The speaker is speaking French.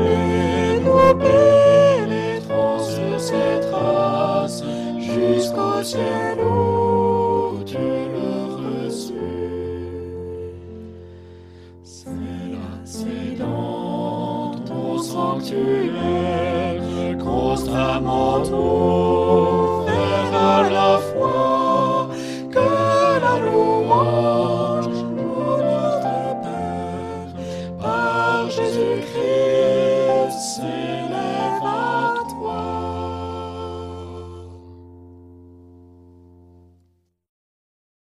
et nous pénétrons sur ses traces jusqu'au ciel où tu l'as reçu. C'est là, c'est dans ton sanctuaire, tout